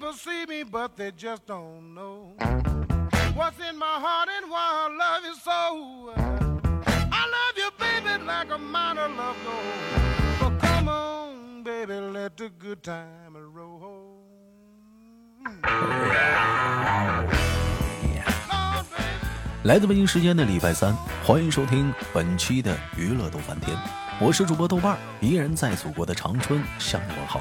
people see me, but they just don't know what's in my heart and why I love you so. I love you, baby, like a miner love gold. But come on, baby, let the good time roll. Lord, baby. 来自北京时间的礼拜三，欢迎收听本期的娱乐逗翻天，我是主播豆瓣儿，依然在祖国的长春向你问好。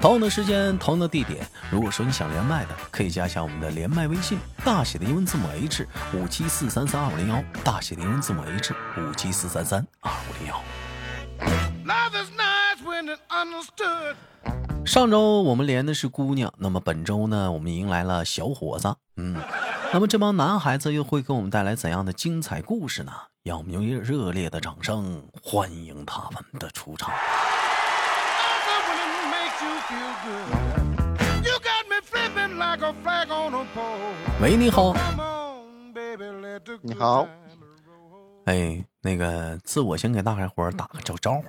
同样的时间，同样的地点，如果说你想连麦的，可以加一下我们的连麦微信，大写的英文字母 H 五七四三三二五零幺，大写的英文字母 H 五七四三三二五零幺。上周我们连的是姑娘，那么本周呢，我们迎来了小伙子。嗯，那么这帮男孩子又会给我们带来怎样的精彩故事呢？让我们用热烈的掌声欢迎他们的出场。喂，你好，你好，哎，那个，自我先给大海伙打个招呼。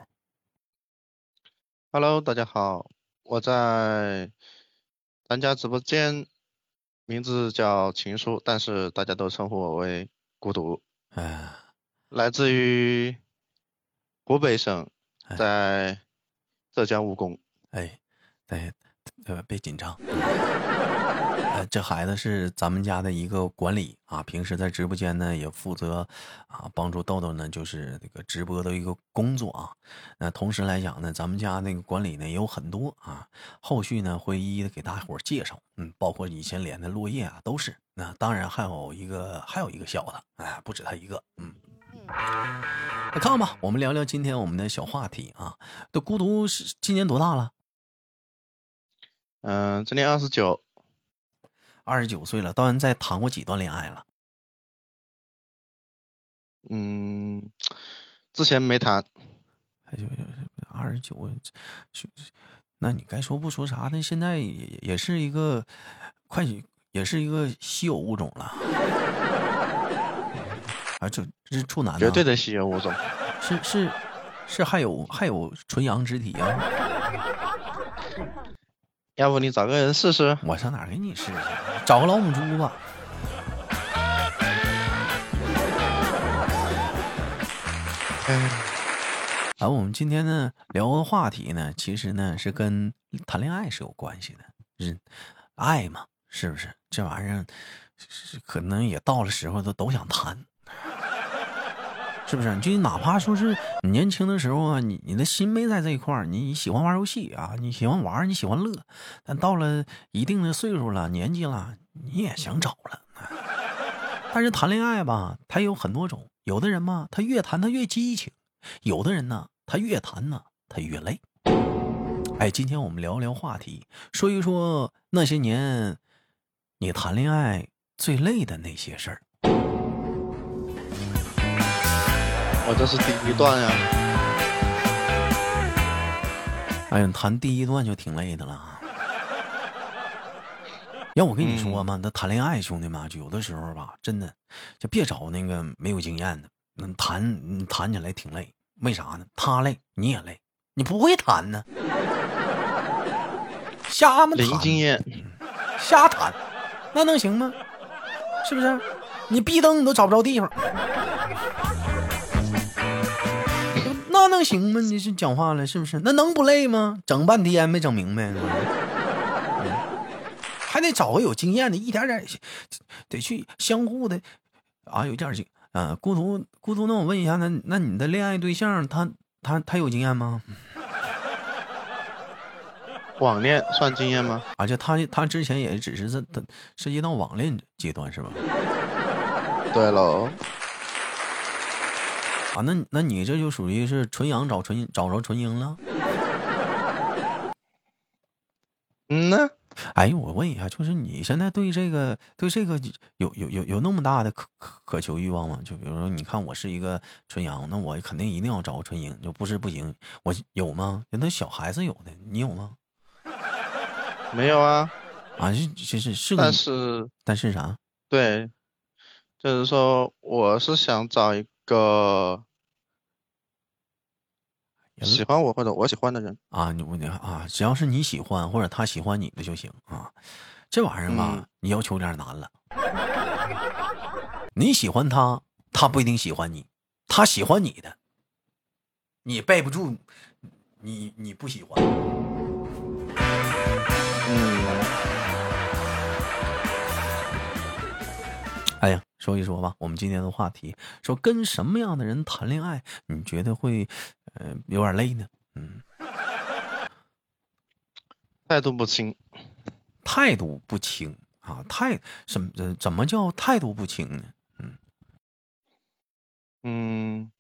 Hello，大家好，我在咱家直播间。名字叫情书，但是大家都称呼我为孤独，哎，来自于湖北省哎，在浙江务工。哎，对，呃，别紧张。这孩子是咱们家的一个管理啊，平时在直播间呢也负责啊帮助豆豆呢，就是这个直播的一个工作啊。那同时来讲呢，咱们家那个管理呢也有很多啊，后续呢会一一的给大伙介绍，嗯，包括以前连的落叶啊都是。那当然还有一个还有一个小的，哎，不止他一个，嗯。那看吧，我们聊聊今天我们的小话题啊。这孤独是今年多大了？嗯、今年二十九，二十九岁了，到现在谈过几段恋爱了？嗯，之前没谈，哎就二十九，那你该说不说啥呢？现在也也是一个快，也是一个稀有物种了。啊，这这是处男、啊，绝对的稀有物种。是是是，还有还有纯阳之体啊！要不你找个人试试？我上哪给你试试？找个老母猪吧。哎，啊，我们今天呢聊的话题呢，其实呢是跟谈恋爱是有关系的，是爱嘛，是不是？这玩意儿可能也到了时候都都想谈，是不是？就你哪怕说是你年轻的时候啊，你你的心没在这一块儿，你喜欢玩游戏啊，你喜欢玩，你喜欢乐，但到了一定的岁数了，年纪了，你也想找了。但是谈恋爱吧，它有很多种，有的人嘛，他越谈他越激情。有的人呢，他越谈呢，他越累。哎，今天我们聊聊话题，说一说那些年你谈恋爱最累的那些事儿。我这是第一段呀。哎呀，谈第一段就挺累的了。要我跟你说嘛，那谈恋爱，兄弟们，就有的时候吧，真的就别找那个没有经验的，那谈谈起来挺累。为啥呢？他累，你也累，你不会谈呢，瞎么谈，零经验，瞎谈，那能行吗？是不是？你闭灯你都找不着地方，那能行吗？你是讲话了，是不是？那能不累吗？整半天没整明白，嗯还得找个有经验的，一点点得去相互的啊，有点经啊。孤独孤独，那我问一下，那那你的恋爱对象他他他有经验吗？网恋算经验吗？而且他他之前也只是在他涉及到网恋阶段是吧？对喽，啊，那那你这就属于是纯阳找纯找着纯阴了。嗯呢，哎，我问一下，就是你现在对这个对这个有有有有那么大的渴渴渴求欲望吗？就比如说，你看我是一个纯阳，那我肯定一定要找个纯阴，就不是不行。我有吗？那小孩子有的，你有吗？没有啊，啊，是是是但是但是啥？对，就是说我是想找一个喜欢我或者我喜欢的人啊，你你啊，只要是你喜欢或者他喜欢你的就行啊。这玩意儿吧，你要求有点难了。你喜欢他，他不一定喜欢你；他喜欢你的，你背不住，你你不喜欢。说一说吧，我们今天的话题说跟什么样的人谈恋爱，你觉得会呃有点累呢？嗯，态度不清。态度不清啊，态什么？怎么叫态度不清呢？嗯嗯，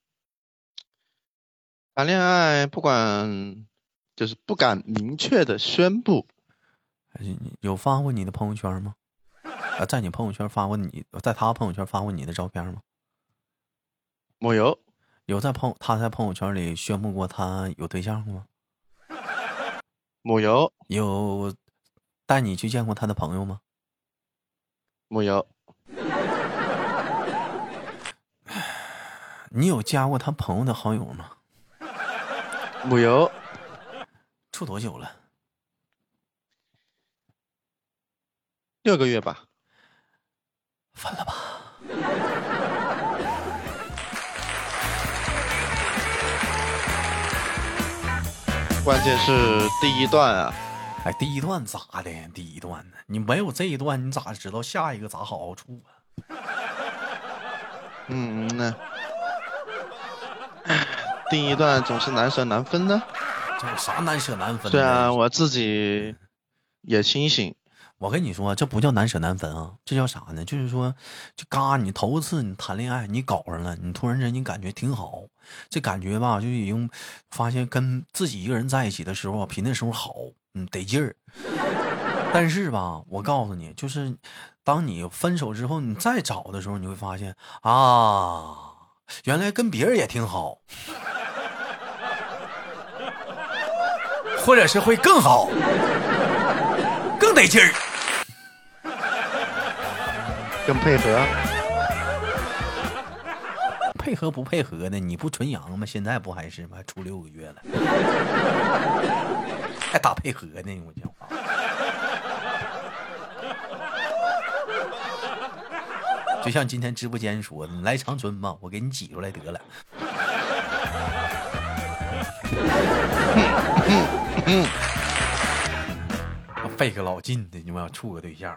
谈恋爱不管就是不敢明确的宣布。有发过你的朋友圈吗？啊，在你朋友圈发过你，在他朋友圈发过你的照片吗？没有。有在朋他在朋友圈里宣布过他有对象吗？没有。有。带你去见过他的朋友吗？没有。你有加过他朋友的好友吗？没有。处多久了？六个月吧。分了吧。关键是第一段啊。哎，第一段咋的？第一段呢？你没有这一段，你咋知道下一个咋好好处啊？嗯呢，第一段总是难舍难分呢。这有啥难舍难分？虽然我自己也清醒。我跟你说，这不叫难舍难分啊，这叫啥呢？就是说，就嘎，你头一次你谈恋爱，你搞上了，你突然间你感觉挺好，这感觉吧，就已经发现跟自己一个人在一起的时候比那时候好，嗯，得劲儿。但是吧，我告诉你，就是当你分手之后，你再找的时候，你会发现啊，原来跟别人也挺好，或者是会更好，更得劲儿。更配合，配合不配合呢？你不纯阳吗？现在不还是吗？出六个月了，还打配合呢？我讲话。就像今天直播间说的，你来长春吧，我给你挤出来得了。费个老劲的，你们要处个对象。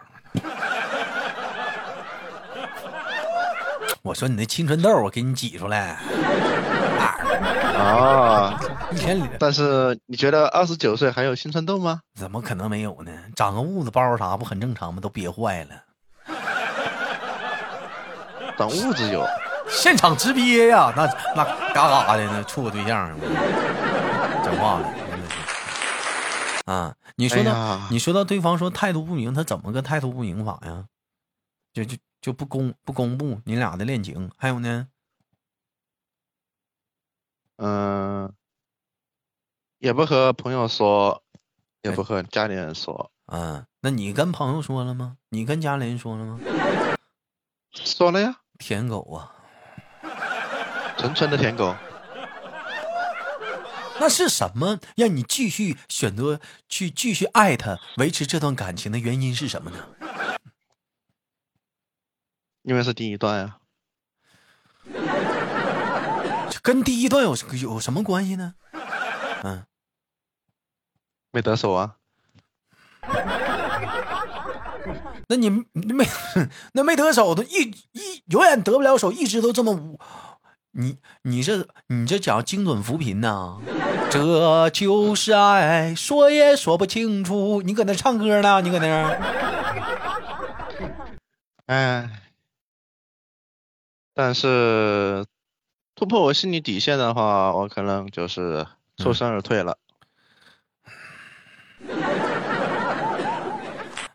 我说你那青春痘，我给你挤出来。啊，一天里。但是你觉得二十九岁还有青春痘吗？怎么可能没有呢？长个痦子包啥不很正常吗？都憋坏了。长痦子有？现场直憋呀，那那嘎嘎的，那处个对象，讲话呢，真的是。啊，你说到你说到对方说态度不明，他怎么个态度不明法呀？就就。就不公不公布你俩的恋情，还有呢？嗯，也不和朋友说，也不和家里人说。嗯，那你跟朋友说了吗？你跟家里人说了吗？说了呀。舔狗啊！纯纯的舔狗。那是什么让你继续选择去继续爱他、维持这段感情的原因是什么呢？因为是第一段呀，跟第一段有有什么关系呢？嗯，没得手啊。那你没 那没得手都，一一永远得不了手，一直都这么无。你你这你这讲精准扶贫呢？这就是爱，说也说不清楚。你搁那唱歌呢？你搁那？哎。但是突破我心理底线的话，我可能就是抽身而退了。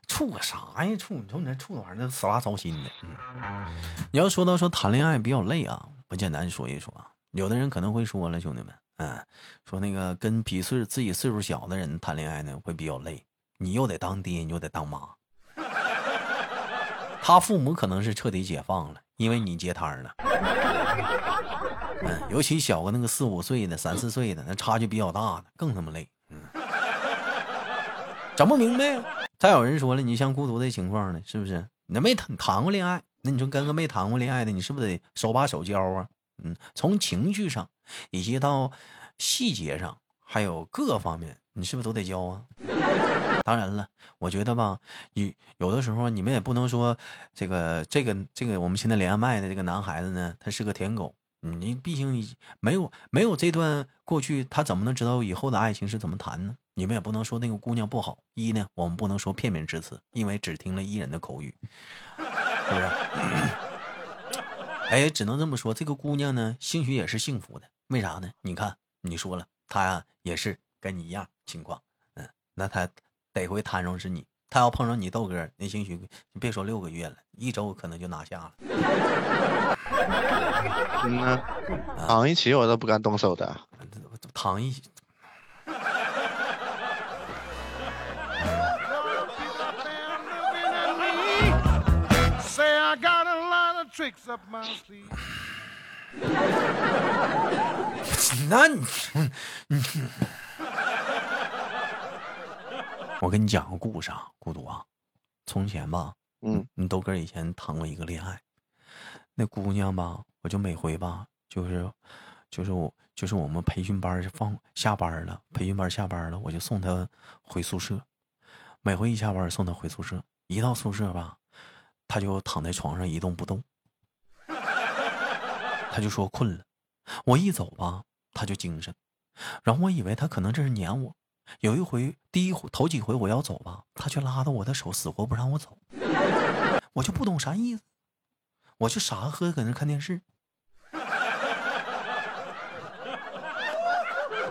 处个啥呀？处你说你这处的玩意儿，死拉糟心的。嗯，你要说到说谈恋爱比较累啊，我简单说一说啊。有的人可能会说了，兄弟们，嗯，说那个跟比岁自己岁数小的人谈恋爱呢，会比较累。你又得当爹，你又得当妈。他父母可能是彻底解放了。因为你接摊儿了，嗯，尤其小个那个四五岁的、三四岁的，那差距比较大的更他妈累。嗯，整不明白。再有人说了，你像孤独的情况呢，是不是？你没谈谈过恋爱，那你说跟个没谈过恋爱的，你是不是得手把手教啊？嗯，从情绪上，以及到细节上，还有各方面，你是不是都得教啊？当然了，我觉得吧，有有的时候你们也不能说这个这个这个我们现在连麦的这个男孩子呢，他是个舔狗。你毕竟没有没有这段过去，他怎么能知道以后的爱情是怎么谈呢？你们也不能说那个姑娘不好。一呢，我们不能说片面之词，因为只听了一人的口语，是不是？哎，只能这么说，这个姑娘呢，兴许也是幸福的。为啥呢？你看，你说了，她呀也是跟你一样情况。嗯，那她得回摊上是你。他要碰上你豆哥，那兴许你别说六个月了，一周可能就拿下了。嗯呢，躺一起我都不敢动手的。躺一起。那你，你。我跟你讲个故事啊，孤独啊。从前吧，嗯，你豆哥以前谈过一个恋爱，那姑娘吧，我就每回吧，就是，就是我，就是我们培训班放下班了，培训班下班了，我就送她回宿舍。每回一下班送她回宿舍，一到宿舍吧，她就躺在床上一动不动，她就说困了。我一走吧，她就精神，然后我以为她可能这是撵我。有一回，第一回头几回我要走吧，他却拉着我的手，死活不让我走。我就不懂啥意思，我就傻呵呵搁那看电视。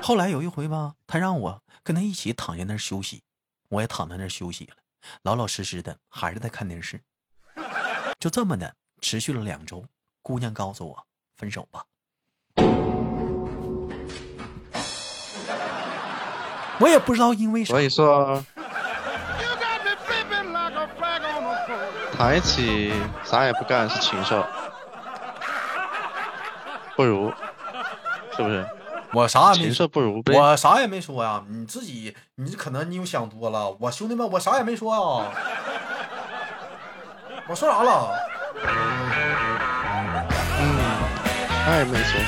后来有一回吧，他让我跟他一起躺在那休息，我也躺在那休息了，老老实实的还是在看电视。就这么的持续了两周，姑娘告诉我分手吧。我也不知道因为啥。所以说，谈一起啥也不干是禽兽，不如，是不是？我啥也没禽兽不如。我啥也没说呀，你自己，你可能你又想多了。我兄弟们，我啥也没说啊。我说啥了？嗯，啥也没说。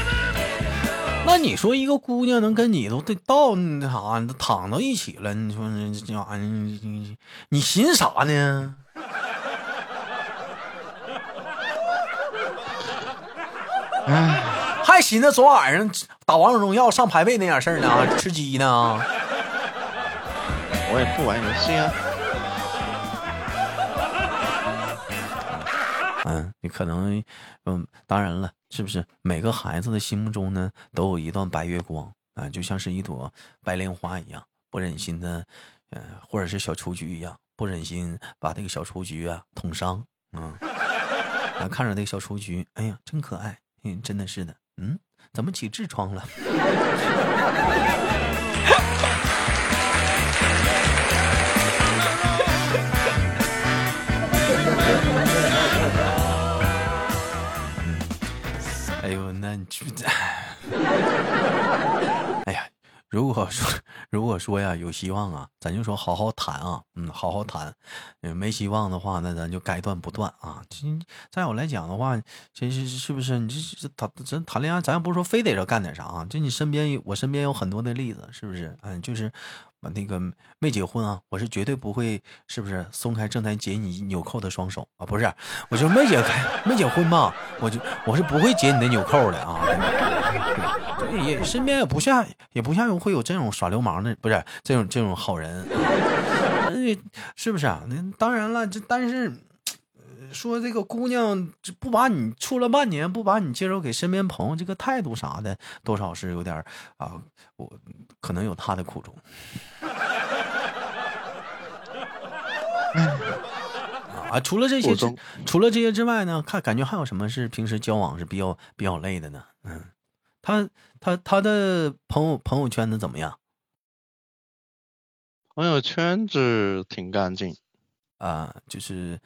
那你说一个姑娘能跟你都得到那啥，躺到一起了，你说这玩意儿，你你寻啥呢？哎，还寻思昨晚上打王者荣耀上排位那点事儿呢？吃鸡呢？我也不玩游戏啊。嗯，你可能，嗯，当然了。是不是每个孩子的心目中呢，都有一段白月光啊，就像是一朵白莲花一样，不忍心的，呃，或者是小雏菊一样，不忍心把这个小雏菊啊捅伤啊。看着那个小雏菊，哎呀，真可爱，真的是的，嗯，怎么起痔疮了？哎呦，那你去，哎呀，如果说 如果说呀有希望啊，咱就说好好谈啊，嗯，好好谈。没希望的话，那咱就该断不断啊。这再我来讲的话，这是是不是？你这这谈咱谈恋爱，咱也不是说非得要干点啥啊。就你身边，我身边有很多的例子，是不是？嗯，就是。那个没结婚啊，我是绝对不会，是不是松开正在解你纽扣的双手啊？不是，我就没解开，没结婚嘛，我就我是不会解你的纽扣的啊。也身边也不像，也不像会有这种耍流氓的，不是这种这种好人，是不是啊？那当然了，这但是。说这个姑娘不把你处了半年，不把你介绍给身边朋友，这个态度啥的，多少是有点啊，我可能有他的苦衷。啊，除了这些，除了这些之外呢，看感觉还有什么是平时交往是比较比较累的呢？嗯，他他他的朋友朋友圈子怎么样？朋友圈子挺干净啊，就是。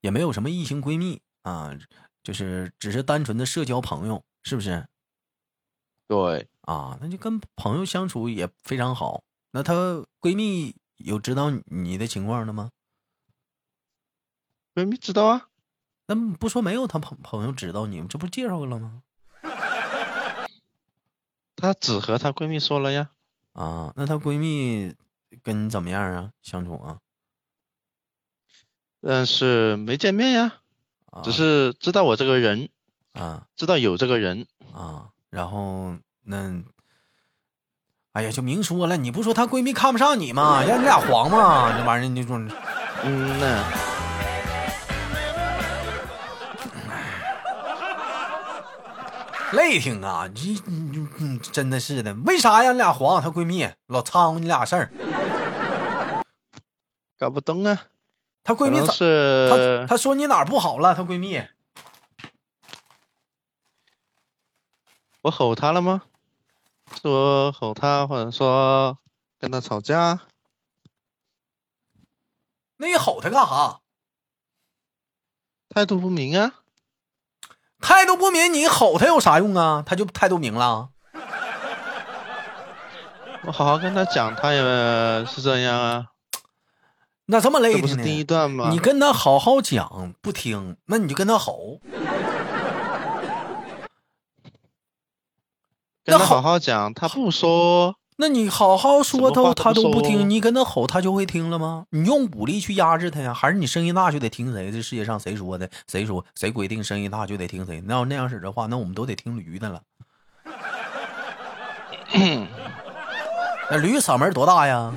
也没有什么异性闺蜜啊，就是只是单纯的社交朋友，是不是？对，啊，那就跟朋友相处也非常好。那她闺蜜有知道你的情况的吗？闺蜜知道啊，那不说没有她朋朋友知道你，这不介绍了吗？她只和她闺蜜说了呀。啊，那她闺蜜跟你怎么样啊？相处啊？但是没见面呀，啊只是知道我这个人，啊知道有这个人。啊，然后那，哎呀，就明说了，你不说她闺蜜看不上你吗？让你俩黄吗？这玩意儿你说，嗯呐，累挺啊！你你你真的是的，为啥让你俩黄？她闺蜜老掺和你俩事儿，搞不懂啊。她闺蜜咋？她是她说你哪儿不好了？她闺蜜我吼她了吗？是我吼她，或者说跟她吵架？那你吼她干啥？态度不明啊？态度不明，你吼她有啥用啊？她就态度明了。我好好跟她讲，她也是这样啊。那这么累不是第一呢？段吗？你跟他好好讲，不听，那你就跟他吼。跟他好好好讲，他不说，那你好好说都什么话都他都不听，你跟他吼他就会听了吗？你用武力去压制他呀？还是你声音大就得听谁？这世界上谁说的？谁说谁规定声音大就得听谁？那要那样式的话，那我们都得听驴的了。那驴嗓门多大呀？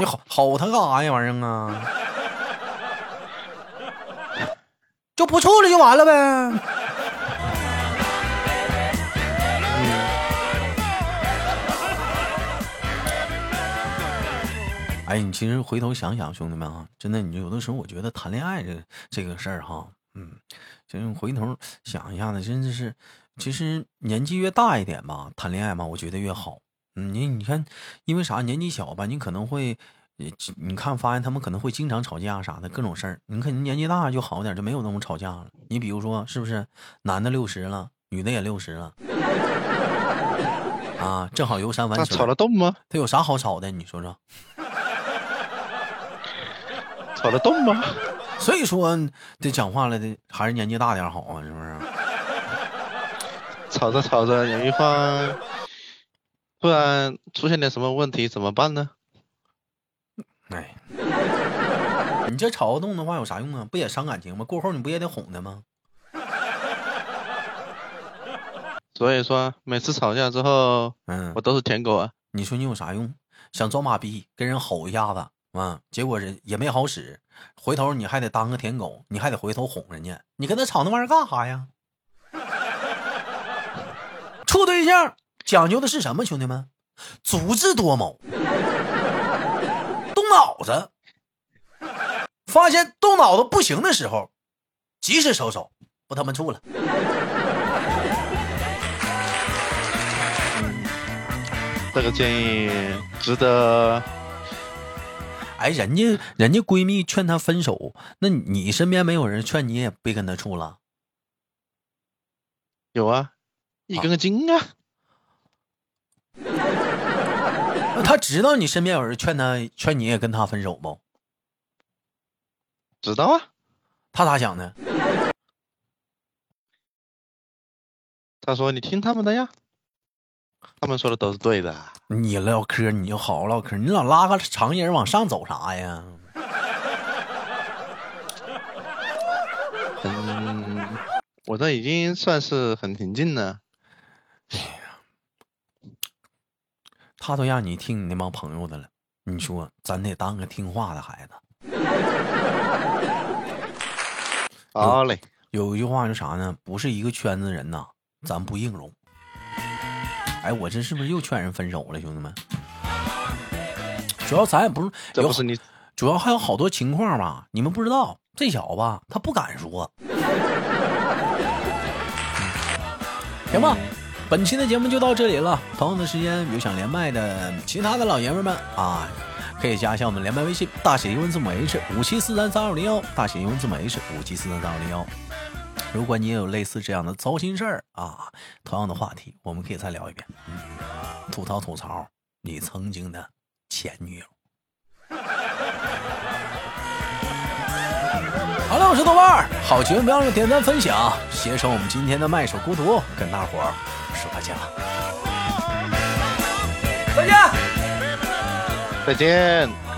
你吼吼他干啥呀？玩意儿啊？就不处了就完了呗。哎，你其实回头想想，兄弟们啊，真的，你有的时候我觉得谈恋爱这这个事儿哈，嗯，就是回头想一下子，真的是，其实年纪越大一点吧，谈恋爱嘛，我觉得越好。嗯，你你看，因为啥？年纪小吧，你可能会，呃你看发现他们可能会经常吵架啥的各种事儿。你可能年纪大就好点，就没有那么吵架了。你比如说，是不是？男的六十了，女的也六十了，啊，正好游山玩水她吵。得动吗？他有啥好吵的？你说说。吵得动吗？所以说，这讲话了的还是年纪大点好啊，是不是？吵着吵着，有一方突然出现点什么问题，怎么办呢？哎，你这吵个动的话有啥用啊？不也伤感情吗？过后你不也得哄他吗？所以说，每次吵架之后，嗯我，都是舔狗啊。你说你有啥用？想装马逼，跟人吼一下子啊，结果人也没好使，回头你还得当个舔狗，你还得回头哄人家，你跟他吵那玩意儿干啥呀？处对象讲究的是什么，兄弟们？足智多谋，动脑子。发现动脑子不行的时候，及时收手，不他妈处了。这个建议值得。哎，人家人家闺蜜劝她分手，那你身边没有人劝你也别跟她处了？有啊，一根筋啊。那她知道你身边有人劝他劝你也跟他分手不？知道啊，他咋想的？他说你听他们的呀，他们说的都是对的。你唠嗑你就好好唠嗑，你老拉个长音往上走啥呀？嗯，我这已经算是很平静了。她都让你听你那帮朋友的了，你说咱得当个听话的孩子。好嘞，有一句话是啥呢？不是一个圈子人呐，咱不硬融。哎，我这是不是又劝人分手了，兄弟们？主要咱也不是，有这不是你主要还有好多情况吧，你们不知道。这小子他不敢说。行吧，本期的节目就到这里了。同样的时间，有想连麦的其他的老爷们们啊，可以加一下我们连麦微信，大写英文字母 H 五七四三三二零幺，大写英文字母 H 五七四三三二零幺。如果你也有类似这样的糟心事儿啊，同样的话题，我们可以再聊一遍。嗯，吐槽吐槽你曾经的前女友。好了，我是豆瓣儿，好节目不要忘了点赞分享，携手我们今天的麦手孤独，跟大伙儿再见了，再见。再见。